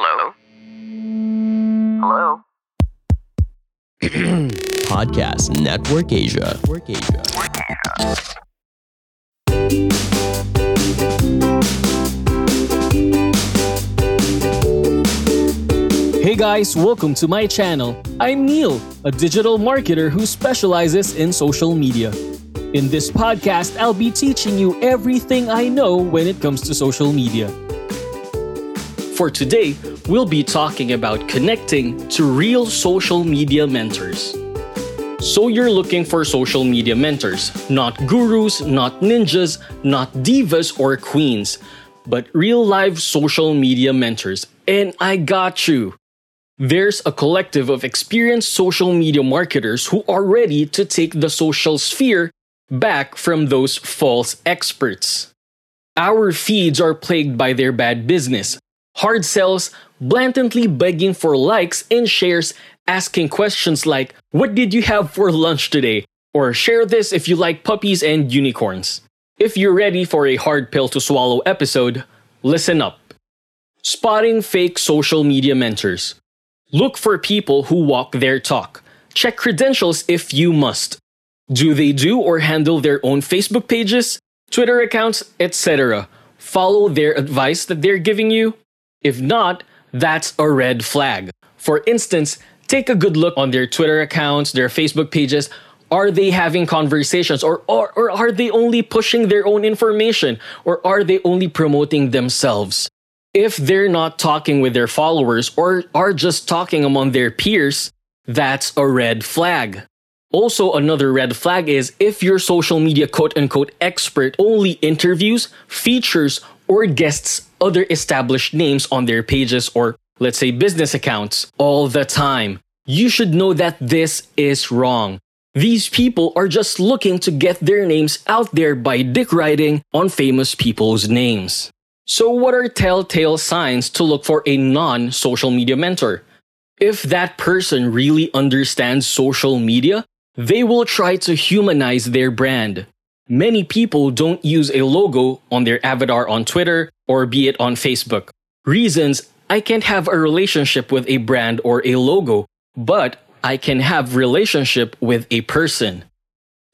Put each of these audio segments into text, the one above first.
Hello? Hello? Podcast Network Asia. Network Asia. Hey guys, welcome to my channel. I'm Neil, a digital marketer who specializes in social media. In this podcast, I'll be teaching you everything I know when it comes to social media. For today, we'll be talking about connecting to real social media mentors. So you're looking for social media mentors, not gurus, not ninjas, not divas or queens, but real live social media mentors. And I got you. There's a collective of experienced social media marketers who are ready to take the social sphere back from those false experts. Our feeds are plagued by their bad business, hard sells, blatantly begging for likes and shares, asking questions like, What did you have for lunch today? Or share this if you like puppies and unicorns. If you're ready for a hard pill to swallow episode, listen up. Spotting fake social media mentors. Look for people who walk their talk. Check credentials if you must. Do they do or handle their own Facebook pages, Twitter accounts, etc.? Follow their advice that they're giving you? If not, that's a red flag. For instance, take a good look on their Twitter accounts, their Facebook pages. Are they having conversations or, or, or are they only pushing their own information or are they only promoting themselves? If they're not talking with their followers or are just talking among their peers, that's a red flag. Also, another red flag is if your social media quote unquote expert only interviews, features, or guests other established names on their pages or, let's say, business accounts all the time. You should know that this is wrong. These people are just looking to get their names out there by dick riding on famous people's names. So, what are telltale signs to look for a non social media mentor? If that person really understands social media, they will try to humanize their brand. Many people don't use a logo on their avatar on Twitter or be it on Facebook. Reasons I can't have a relationship with a brand or a logo, but I can have relationship with a person.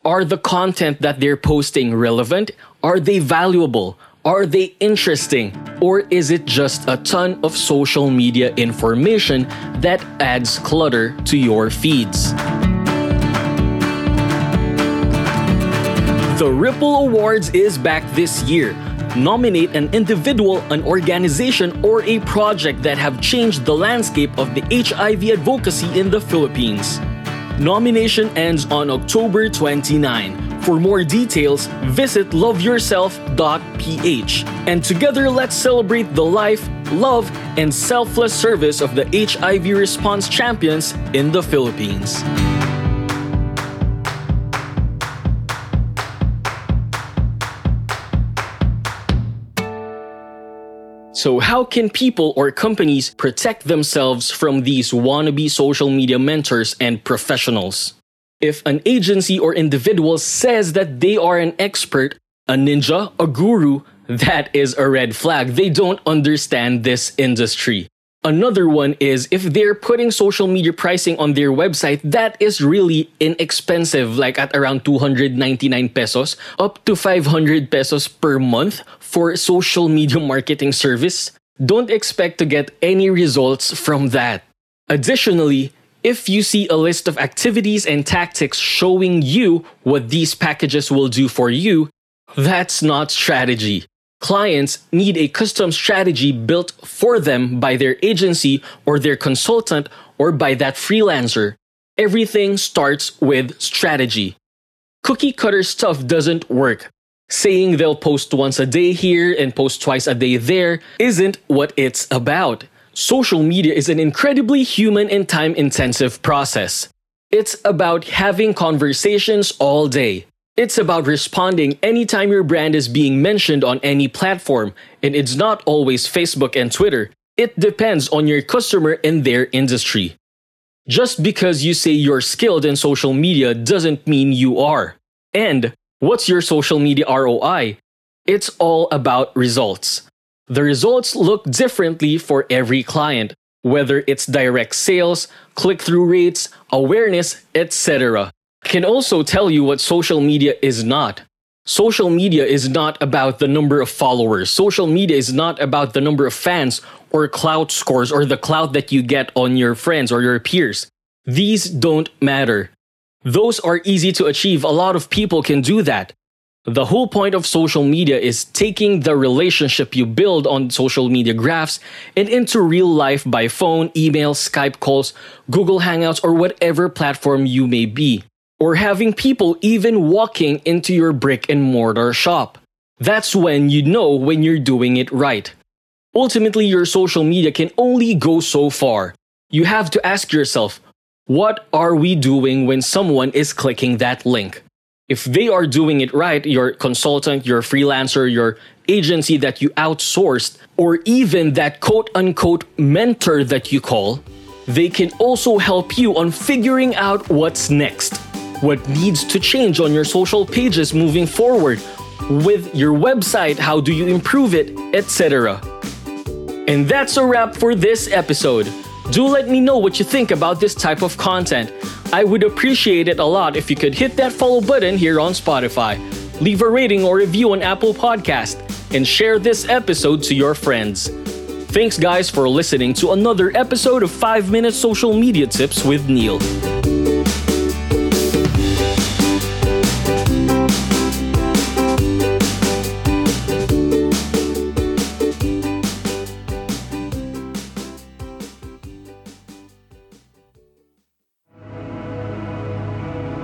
Are the content that they're posting relevant? Are they valuable? Are they interesting? Or is it just a ton of social media information that adds clutter to your feeds? The Ripple Awards is back this year. Nominate an individual, an organization, or a project that have changed the landscape of the HIV advocacy in the Philippines. Nomination ends on October 29. For more details, visit loveyourself.ph. And together, let's celebrate the life, love, and selfless service of the HIV response champions in the Philippines. So, how can people or companies protect themselves from these wannabe social media mentors and professionals? If an agency or individual says that they are an expert, a ninja, a guru, that is a red flag. They don't understand this industry. Another one is if they're putting social media pricing on their website that is really inexpensive, like at around 299 pesos up to 500 pesos per month for social media marketing service. Don't expect to get any results from that. Additionally, if you see a list of activities and tactics showing you what these packages will do for you, that's not strategy. Clients need a custom strategy built for them by their agency or their consultant or by that freelancer. Everything starts with strategy. Cookie cutter stuff doesn't work. Saying they'll post once a day here and post twice a day there isn't what it's about. Social media is an incredibly human and time intensive process. It's about having conversations all day. It's about responding anytime your brand is being mentioned on any platform, and it's not always Facebook and Twitter. It depends on your customer and their industry. Just because you say you're skilled in social media doesn't mean you are. And what's your social media ROI? It's all about results. The results look differently for every client, whether it's direct sales, click through rates, awareness, etc. Can also tell you what social media is not. Social media is not about the number of followers. Social media is not about the number of fans or Klout scores or the clout that you get on your friends or your peers. These don't matter. Those are easy to achieve. A lot of people can do that. The whole point of social media is taking the relationship you build on social media graphs and into real life by phone, email, Skype calls, Google Hangouts, or whatever platform you may be or having people even walking into your brick and mortar shop. That's when you know when you're doing it right. Ultimately, your social media can only go so far. You have to ask yourself, what are we doing when someone is clicking that link? If they are doing it right, your consultant, your freelancer, your agency that you outsourced, or even that quote unquote mentor that you call, they can also help you on figuring out what's next what needs to change on your social pages moving forward, with your website, how do you improve it, etc. And that's a wrap for this episode. Do let me know what you think about this type of content. I would appreciate it a lot if you could hit that follow button here on Spotify, leave a rating or review on Apple Podcast, and share this episode to your friends. Thanks, guys, for listening to another episode of 5 Minute Social Media Tips with Neil.